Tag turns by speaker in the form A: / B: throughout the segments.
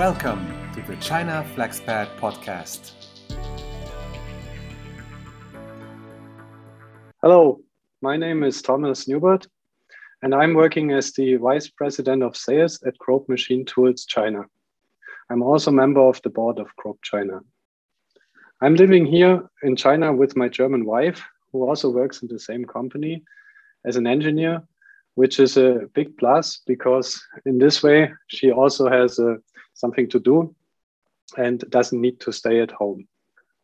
A: Welcome to the China FlexPad podcast.
B: Hello, my name is Thomas Newbert, and I'm working as the Vice President of Sales at Grob Machine Tools China. I'm also a member of the board of Grob China. I'm living here in China with my German wife, who also works in the same company as an engineer, which is a big plus because in this way she also has uh, something to do and doesn't need to stay at home.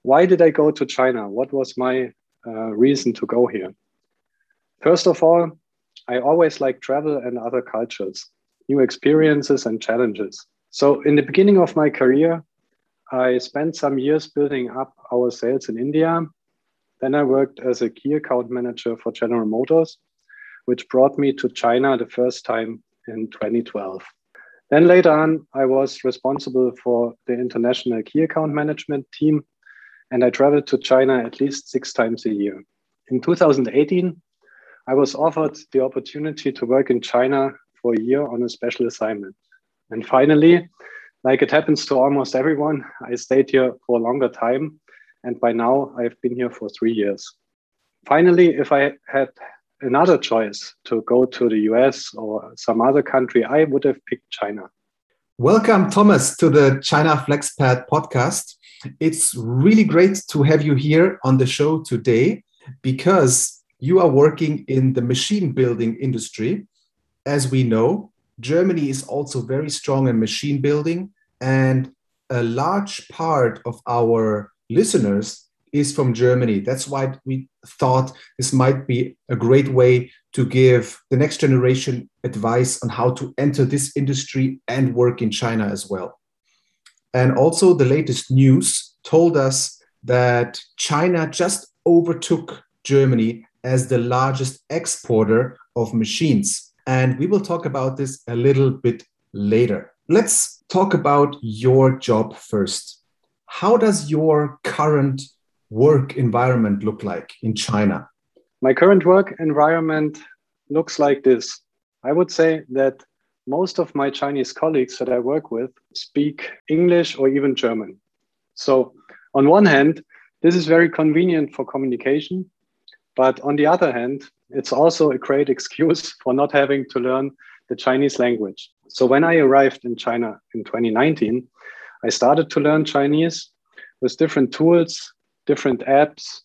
B: Why did I go to China? What was my uh, reason to go here? First of all, I always like travel and other cultures, new experiences and challenges. So, in the beginning of my career, I spent some years building up our sales in India. Then I worked as a key account manager for General Motors, which brought me to China the first time in 2012. Then later on, I was responsible for the international key account management team, and I traveled to China at least six times a year. In 2018, I was offered the opportunity to work in China for a year on a special assignment. And finally, like it happens to almost everyone, I stayed here for a longer time. And by now, I've been here for three years. Finally, if I had another choice to go to the US or some other country, I would have picked China.
A: Welcome, Thomas, to the China FlexPad podcast. It's really great to have you here on the show today because you are working in the machine building industry. As we know, Germany is also very strong in machine building, and a large part of our listeners is from Germany. That's why we thought this might be a great way to give the next generation advice on how to enter this industry and work in China as well. And also, the latest news told us that China just overtook Germany as the largest exporter of machines. And we will talk about this a little bit later. Let's talk about your job first. How does your current work environment look like in China?
B: My current work environment looks like this. I would say that most of my Chinese colleagues that I work with speak English or even German. So, on one hand, this is very convenient for communication. But on the other hand, it's also a great excuse for not having to learn the Chinese language. So, when I arrived in China in 2019, I started to learn Chinese with different tools different apps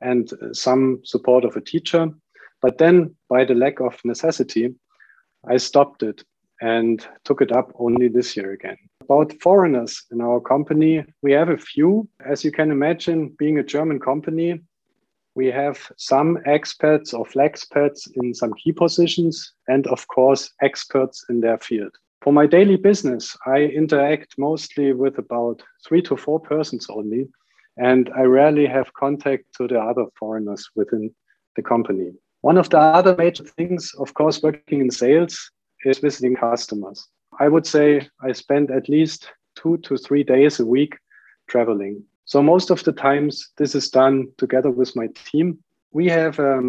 B: and uh, some support of a teacher. But then, by the lack of necessity, I stopped it and took it up only this year again. About foreigners in our company, we have a few. As you can imagine, being a German company, we have some expats or flexpats in some key positions, and of course, experts in their field. For my daily business, I interact mostly with about three to four persons only, and I rarely have contact to the other foreigners within the company. One of the other major things, of course, working in sales is visiting customers. I would say I spend at least two to three days a week traveling. So most of the times this is done together with my team. We have a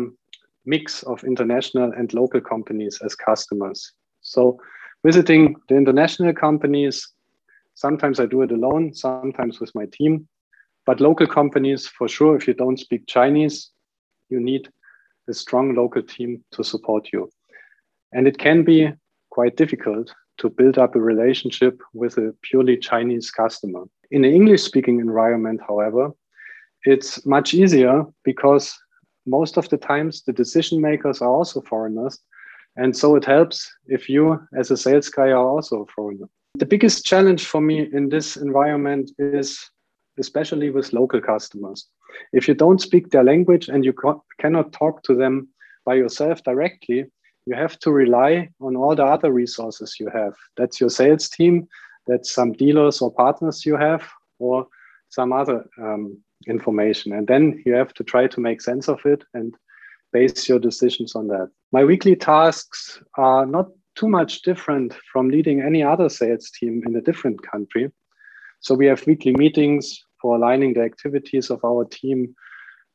B: mix of international and local companies as customers. So visiting the international companies, sometimes I do it alone, sometimes with my team. But local companies, for sure, if you don't speak Chinese, you need a strong local team to support you. And it can be quite difficult to build up a relationship with a purely Chinese customer. In an English speaking environment, however, it's much easier because most of the times the decision makers are also foreigners. And so it helps if you, as a sales guy, are also a foreigner. The biggest challenge for me in this environment is especially with local customers. If you don't speak their language and you cannot talk to them by yourself directly, you have to rely on all the other resources you have. That's your sales team, that's some dealers or partners you have, or some other um, information. And then you have to try to make sense of it and base your decisions on that. My weekly tasks are not too much different from leading any other sales team in a different country. So we have weekly meetings for aligning the activities of our team,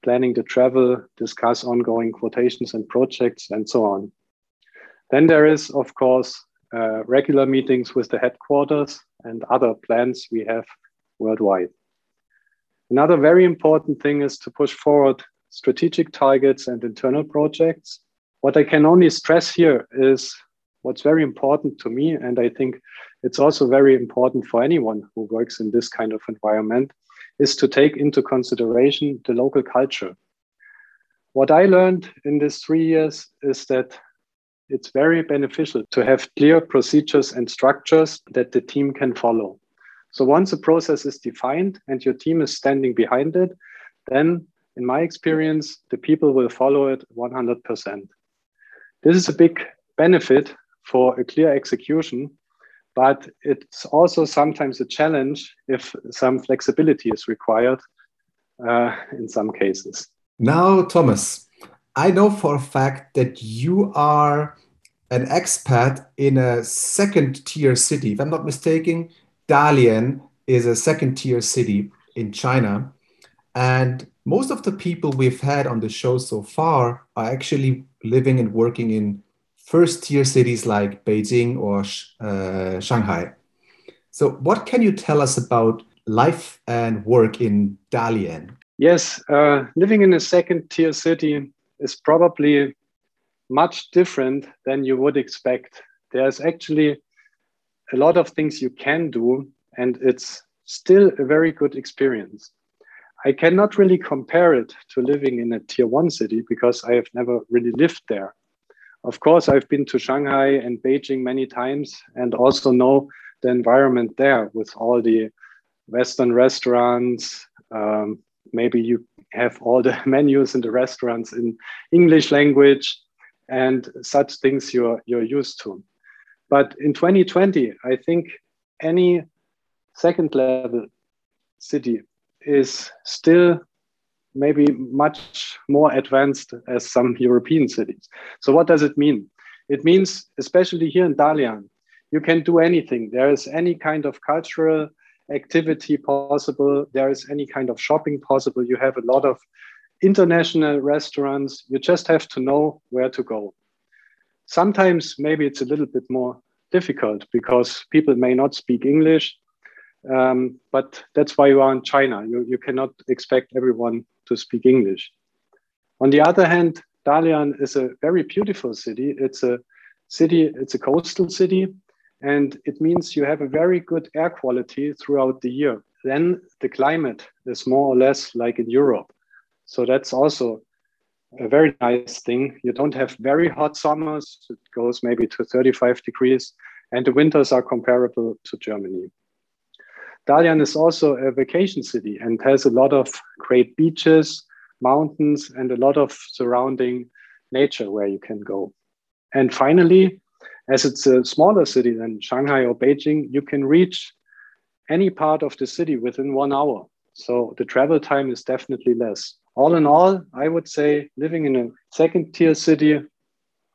B: planning the travel, discuss ongoing quotations and projects, and so on. Then there is, of course, uh, regular meetings with the headquarters and other plants we have worldwide. Another very important thing is to push forward strategic targets and internal projects. What I can only stress here is what's very important to me, and I think it's also very important for anyone who works in this kind of environment, is to take into consideration the local culture. What I learned in these three years is that it's very beneficial to have clear procedures and structures that the team can follow. So once a process is defined and your team is standing behind it, then in my experience, the people will follow it 100%. This is a big benefit for a clear execution, but it's also sometimes a challenge if some flexibility is required uh, in some cases.
A: Now, Thomas, I know for a fact that you are an expat in a second tier city. If I'm not mistaken, Dalian is a second tier city in China. And most of the people we've had on the show so far are actually living and working in first tier cities like Beijing or uh, Shanghai. So, what can you tell us about life and work in Dalian?
B: Yes, uh, living in a second tier city is probably much different than you would expect. There's actually a lot of things you can do, and it's still a very good experience. I cannot really compare it to living in a tier one city because I have never really lived there. Of course, I've been to Shanghai and Beijing many times and also know the environment there with all the Western restaurants. Um, maybe you have all the menus in the restaurants in English language and such things you're, you're used to. But in 2020, I think any second level city is still maybe much more advanced as some European cities. So what does it mean? It means, especially here in Dalian, you can do anything. There is any kind of cultural activity possible. There is any kind of shopping possible. You have a lot of international restaurants. You just have to know where to go. Sometimes maybe it's a little bit more difficult because people may not speak English. Um, but that's why you are in China. You, you cannot expect everyone to speak English. On the other hand, Dalian is a very beautiful city. It's a city, it's a coastal city, and it means you have a very good air quality throughout the year. Then the climate is more or less like in Europe. So that's also a very nice thing. You don't have very hot summers, it goes maybe to 35 degrees, and the winters are comparable to Germany. Dalian is also a vacation city and has a lot of great beaches, mountains, and a lot of surrounding nature where you can go. And finally, as it's a smaller city than Shanghai or Beijing, you can reach any part of the city within one hour. So the travel time is definitely less. All in all, I would say living in a second tier city,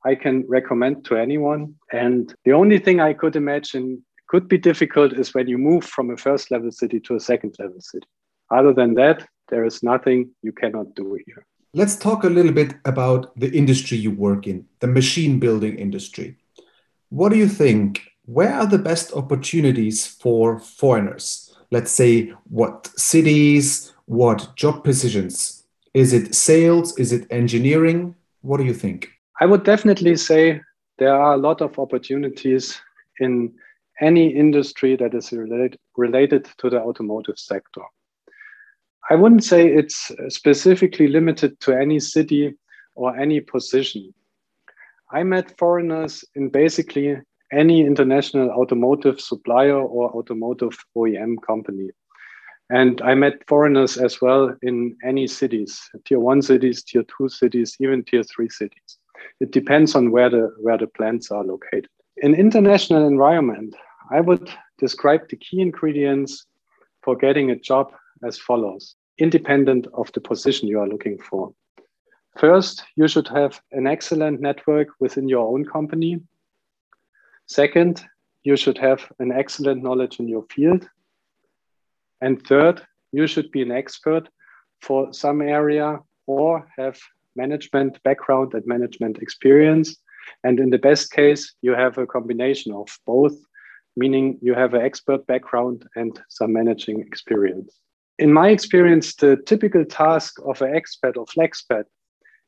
B: I can recommend to anyone. And the only thing I could imagine could be difficult is when you move from a first level city to a second level city. Other than that, there is nothing you cannot do here.
A: Let's talk a little bit about the industry you work in, the machine building industry. What do you think? Where are the best opportunities for foreigners? Let's say what cities, what job positions? Is it sales? Is it engineering? What do you think?
B: I would definitely say there are a lot of opportunities in any industry that is related, related to the automotive sector. I wouldn't say it's specifically limited to any city or any position. I met foreigners in basically any international automotive supplier or automotive OEM company. And I met foreigners as well in any cities, tier one cities, tier two cities, even tier three cities. It depends on where the, where the plants are located. In international environment, I would describe the key ingredients for getting a job as follows, independent of the position you are looking for. First, you should have an excellent network within your own company. Second, you should have an excellent knowledge in your field. And third, you should be an expert for some area or have management background and management experience. And in the best case, you have a combination of both meaning you have an expert background and some managing experience. In my experience, the typical task of an expat or flexpat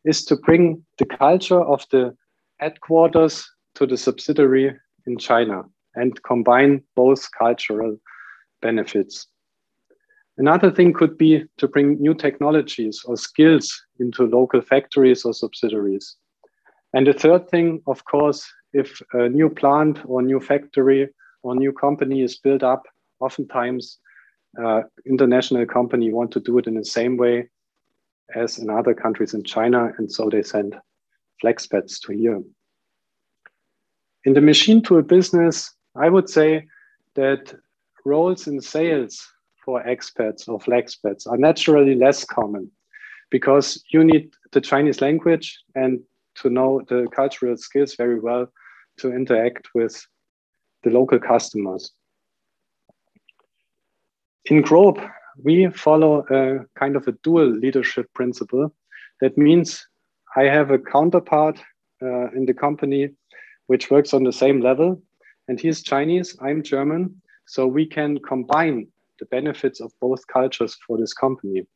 B: is to bring the culture of the headquarters to the subsidiary in China and combine both cultural benefits. Another thing could be to bring new technologies or skills into local factories or subsidiaries. And the third thing, of course, if a new plant or new factory or new company is built up, oftentimes uh, international company want to do it in the same way as in other countries in China, and so they send flexpats to here. In the machine tool business, I would say that roles in sales for expats or flexpats are naturally less common because you need the Chinese language and to know the cultural skills very well to interact with the local customers. In Grob, we follow a kind of a dual leadership principle. That means I have a counterpart uh, in the company which works on the same level, and he's Chinese, I'm German, so we can combine the benefits of both cultures for this company.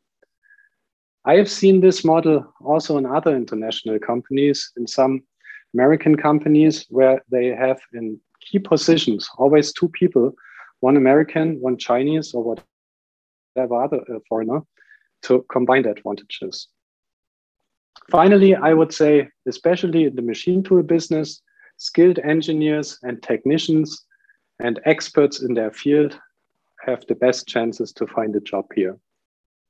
B: I have seen this model also in other international companies, in some American companies where they have in key positions always two people, one American, one Chinese, or whatever other uh, foreigner, to combine the advantages. Finally, I would say, especially in the machine tool business, skilled engineers and technicians and experts in their field have the best chances to find a job here.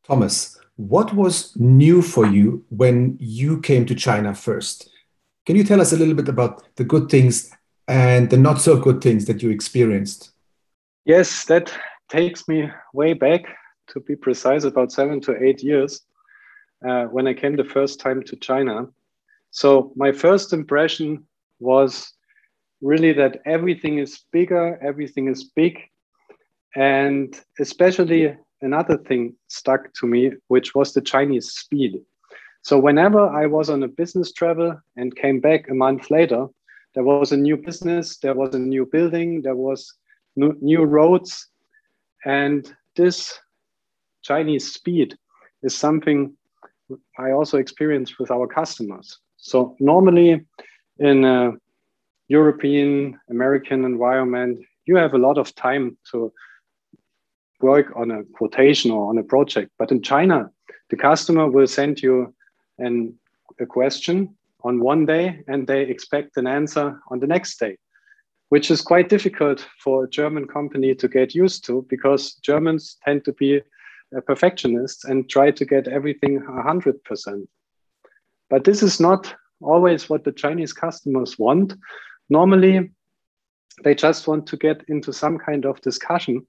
A: Thomas, what was new for you when you came to China first? Can you tell us a little bit about the good things and the not so good things that you experienced?
B: Yes, that takes me way back, to be precise, about seven to eight years uh, when I came the first time to China. So, my first impression was really that everything is bigger, everything is big, and especially another thing stuck to me, which was the Chinese speed. So whenever I was on a business travel and came back a month later, there was a new business, there was a new building, there was new, roads, and this Chinese speed is something I also experience with our customers. So normally in a European American environment, you have a lot of time to work on a quotation or on a project. But in China, the customer will send you an, a question on one day and they expect an answer on the next day, which is quite difficult for a German company to get used to because Germans tend to be uh, perfectionists and try to get everything 100%. But this is not always what the Chinese customers want. Normally, they just want to get into some kind of discussion.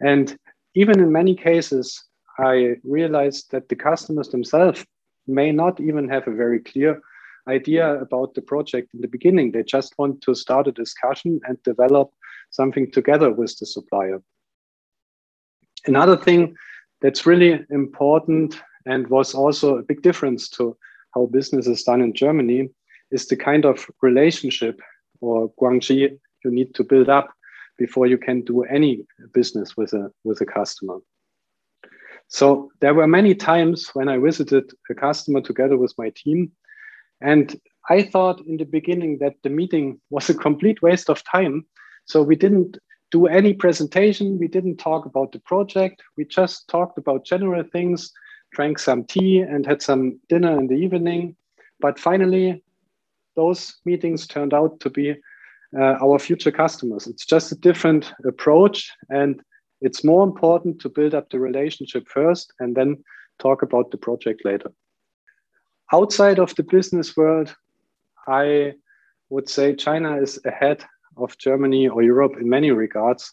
B: And even in many cases, I realized that the customers themselves may not even have a very clear idea about the project in the beginning. They just want to start a discussion and develop something together with the supplier. Another thing that's really important and was also a big difference to how business is done in Germany is the kind of relationship or guanxi you need to build up before you can do any business with a with a customer. So there were many times when I visited a customer together with my team, and I thought in the beginning that the meeting was a complete waste of time. So we didn't do any presentation, we didn't talk about the project, we just talked about general things, drank some tea, and had some dinner in the evening. But finally, those meetings turned out to be uh, our future customers. It's just a different approach, and it's more important to build up the relationship first and then talk about the project later. Outside of the business world, I would say China is ahead of Germany or Europe in many regards.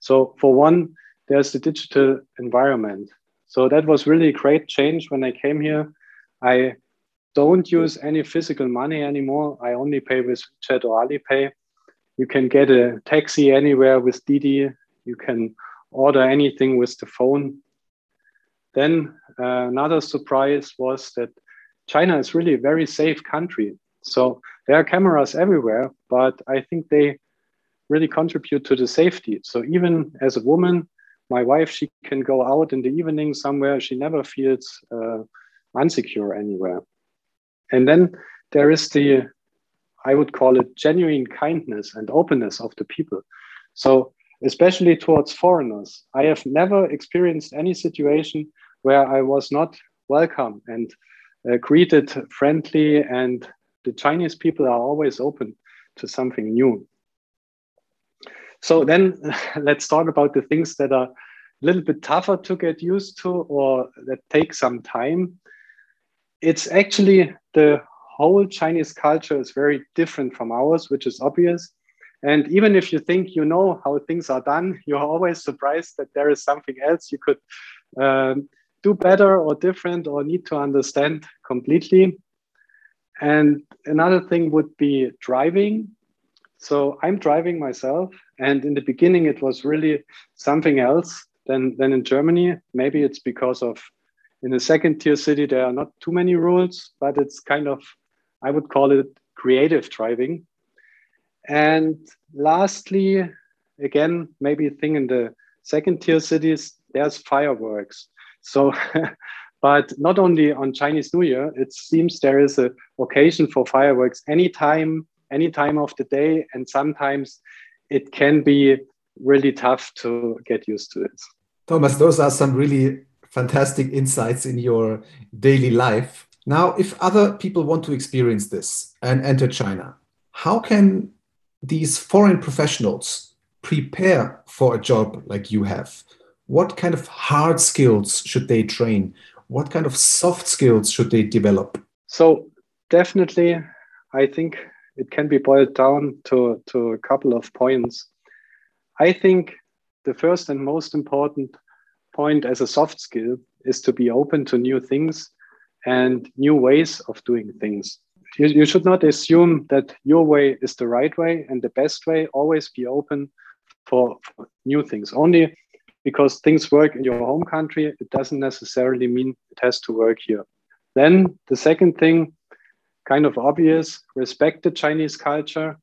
B: So, for one, there's the digital environment. So, that was really a great change when I came here. I don't use any physical money anymore. I only pay with WeChat or Alipay. You can get a taxi anywhere with Didi. You can order anything with the phone. Then uh, another surprise was that China is really a very safe country. So there are cameras everywhere, but I think they really contribute to the safety. So even as a woman, my wife, she can go out in the evening somewhere. She never feels uh, unsecure anywhere. And then there is the, I would call it genuine kindness and openness of the people. So especially towards foreigners, I have never experienced any situation where I was not welcome and greeted friendly and the Chinese people are always open to something new. So then let's talk about the things that are a little bit tougher to get used to or that take some time. It's actually the whole Chinese culture is very different from ours, which is obvious. And even if you think you know how things are done, you're always surprised that there is something else you could um, do better or different or need to understand completely. And another thing would be driving. So I'm driving myself. And in the beginning, it was really something else than, than in Germany. Maybe it's because of in a second tier city, there are not too many rules, but it's kind of, I would call it creative driving. And lastly, again, maybe a thing in the second tier cities, there's fireworks. So, but not only on Chinese New Year, it seems there is a occasion for fireworks anytime, any time of the day, and sometimes it can be really tough to get used to it.
A: Thomas, those are some really fantastic insights in your daily life. Now, if other people want to experience this and enter China, how can these foreign professionals prepare for a job like you have? What kind of hard skills should they train? What kind of soft skills should they develop?
B: So, definitely, I think it can be boiled down to, to a couple of points. I think the first and most important point as a soft skill is to be open to new things and new ways of doing things. You, you should not assume that your way is the right way and the best way. Always be open for, for new things. Only because things work in your home country, it doesn't necessarily mean it has to work here. Then the second thing, kind of obvious, respect the Chinese culture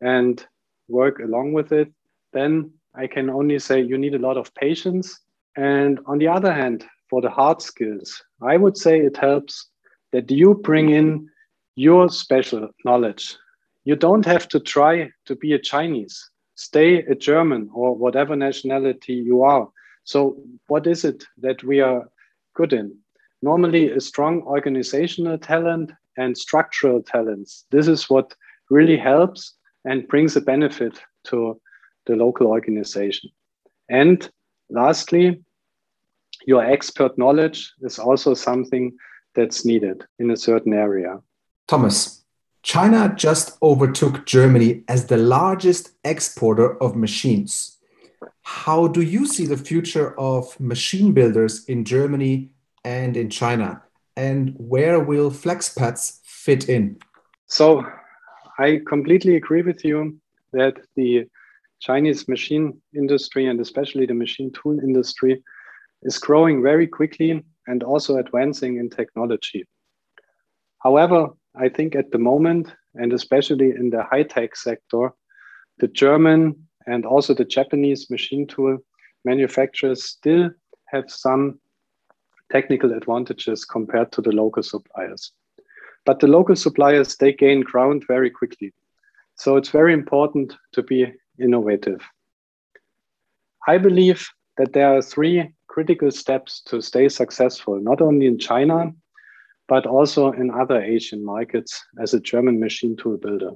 B: and work along with it. Then I can only say you need a lot of patience. And on the other hand, for the hard skills, I would say it helps that you bring in your special knowledge. You don't have to try to be a Chinese stay a German or whatever nationality you are. So, what is it that we are good in? Normally, a strong organizational talent and structural talents. This is what really helps and brings a benefit to the local organization. And lastly, your expert knowledge is also something that's needed in a certain area.
A: Thomas, China just overtook Germany as the largest exporter of machines. How do you see the future of machine builders in Germany and in China? And where will flexpats fit in?
B: So, I completely agree with you that the Chinese machine industry and especially the machine tool industry is growing very quickly and also advancing in technology. However, I think at the moment, and especially in the high tech sector, the German and also the Japanese machine tool manufacturers still have some technical advantages compared to the local suppliers. But the local suppliers, they gain ground very quickly. So it's very important to be innovative. I believe that there are three critical steps to stay successful, not only in China, but also in other Asian markets as a German machine tool builder.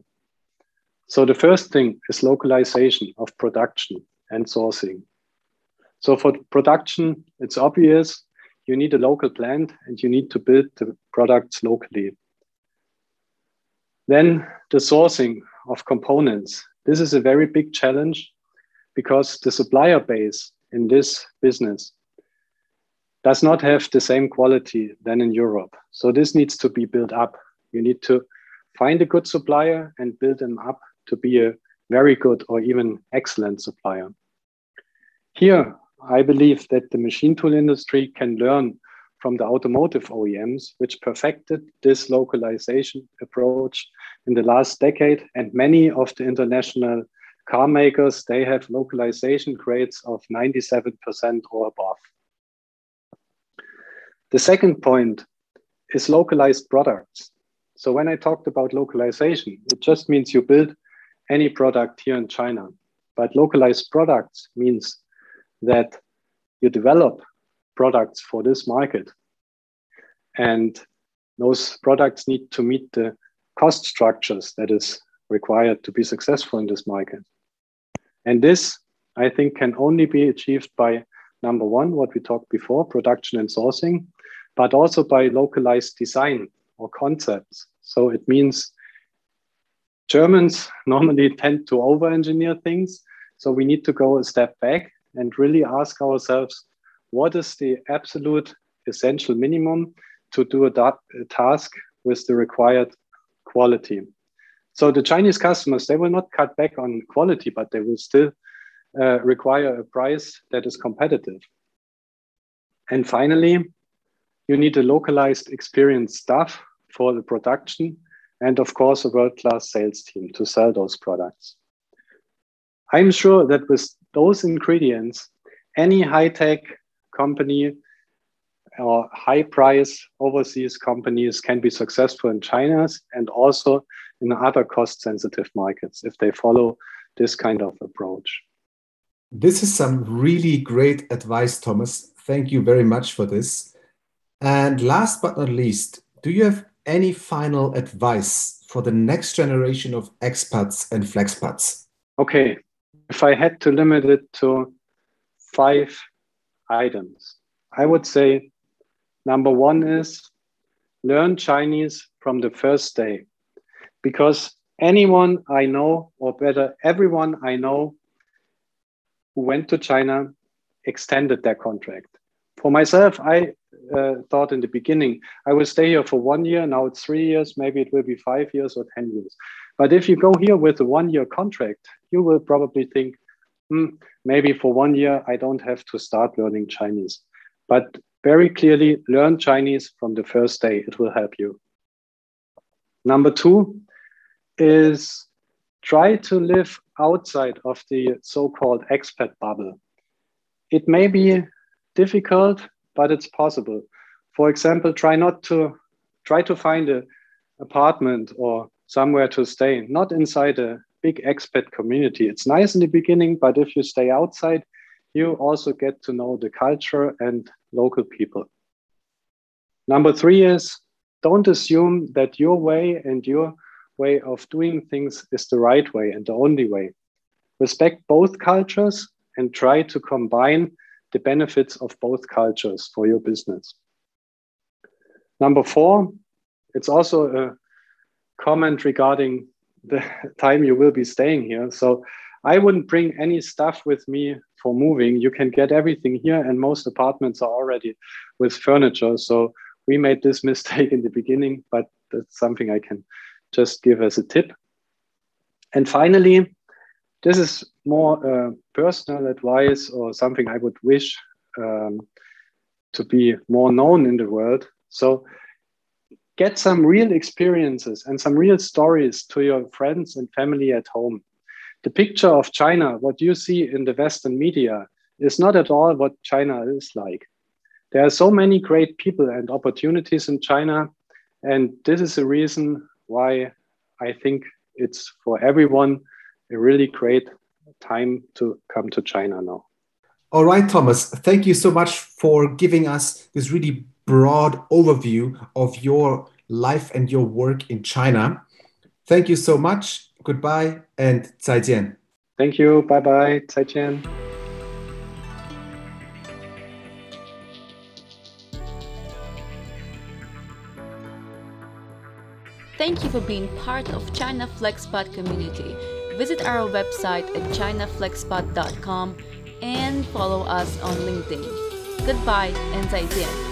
B: So the first thing is localization of production and sourcing. So for production, it's obvious you need a local plant and you need to build the products locally. Then the sourcing of components. This is a very big challenge because the supplier base in this business does not have the same quality than in Europe. So this needs to be built up. You need to find a good supplier and build them up to be a very good or even excellent supplier. Here, I believe that the machine tool industry can learn from the automotive OEMs, which perfected this localization approach in the last decade, and many of the international car makers, they have localization grades of 97% or above. The second point is localized products. So when I talked about localization, it just means you build any product here in China. But localized products means that you develop products for this market. And those products need to meet the cost structures that is required to be successful in this market. And this, I think, can only be achieved by number one, what we talked before, production and sourcing, but also by localized design or concepts. So it means Germans normally tend to over engineer things. So we need to go a step back and really ask ourselves what is the absolute essential minimum to do a, a task with the required quality. So the Chinese customers, they will not cut back on quality, but they will still uh, require a price that is competitive. And finally, you need a localized experienced staff for the production and of course a world-class sales team to sell those products. I'm sure that with those ingredients, any high-tech company or high price overseas companies can be successful in China and also in other cost sensitive markets if they follow this kind of approach.
A: This is some really great advice, Thomas. Thank you very much for this. And last but not least, do you have any final advice for the next generation of expats and flexpats?
B: Okay, if I had to limit it to five items, I would say number one is learn Chinese from the first day. Because anyone I know, or better, everyone I know who went to China extended their contract. For myself, I uh, thought in the beginning I will stay here for one year. Now it's three years. Maybe it will be five years or 10 years. But if you go here with a one year contract, you will probably think, hmm, maybe for one year I don't have to start learning Chinese. But very clearly, learn Chinese from the first day. It will help you. Number two is try to live outside of the so called expat bubble. It may be difficult, but it's possible. For example, try not to try to find an apartment or somewhere to stay, not inside a big expat community. It's nice in the beginning, but if you stay outside, you also get to know the culture and local people. Number three is don't assume that your way and your way of doing things is the right way and the only way. Respect both cultures and try to combine the benefits of both cultures for your business. Number four, it's also a comment regarding the time you will be staying here. So I wouldn't bring any stuff with me for moving. You can get everything here, and most apartments are already with furniture. So we made this mistake in the beginning, but that's something I can just give as a tip. And finally, this is more uh, personal advice or something I would wish um, to be more known in the world. So get some real experiences and some real stories to your friends and family at home. The picture of China, what you see in the Western media, is not at all what China is like. There are so many great people and opportunities in China. And this is a reason why I think it's for everyone a really great time to come to China now.
A: All right, Thomas, thank you so much for giving us this really broad overview of your life and your work in China. Thank you so much. Goodbye and 再见.
B: Thank you. Bye bye. 再见.
C: Thank you for being part of China FlexPod community. Visit our website at chinaflexpod.com and follow us on LinkedIn. Goodbye and 再见.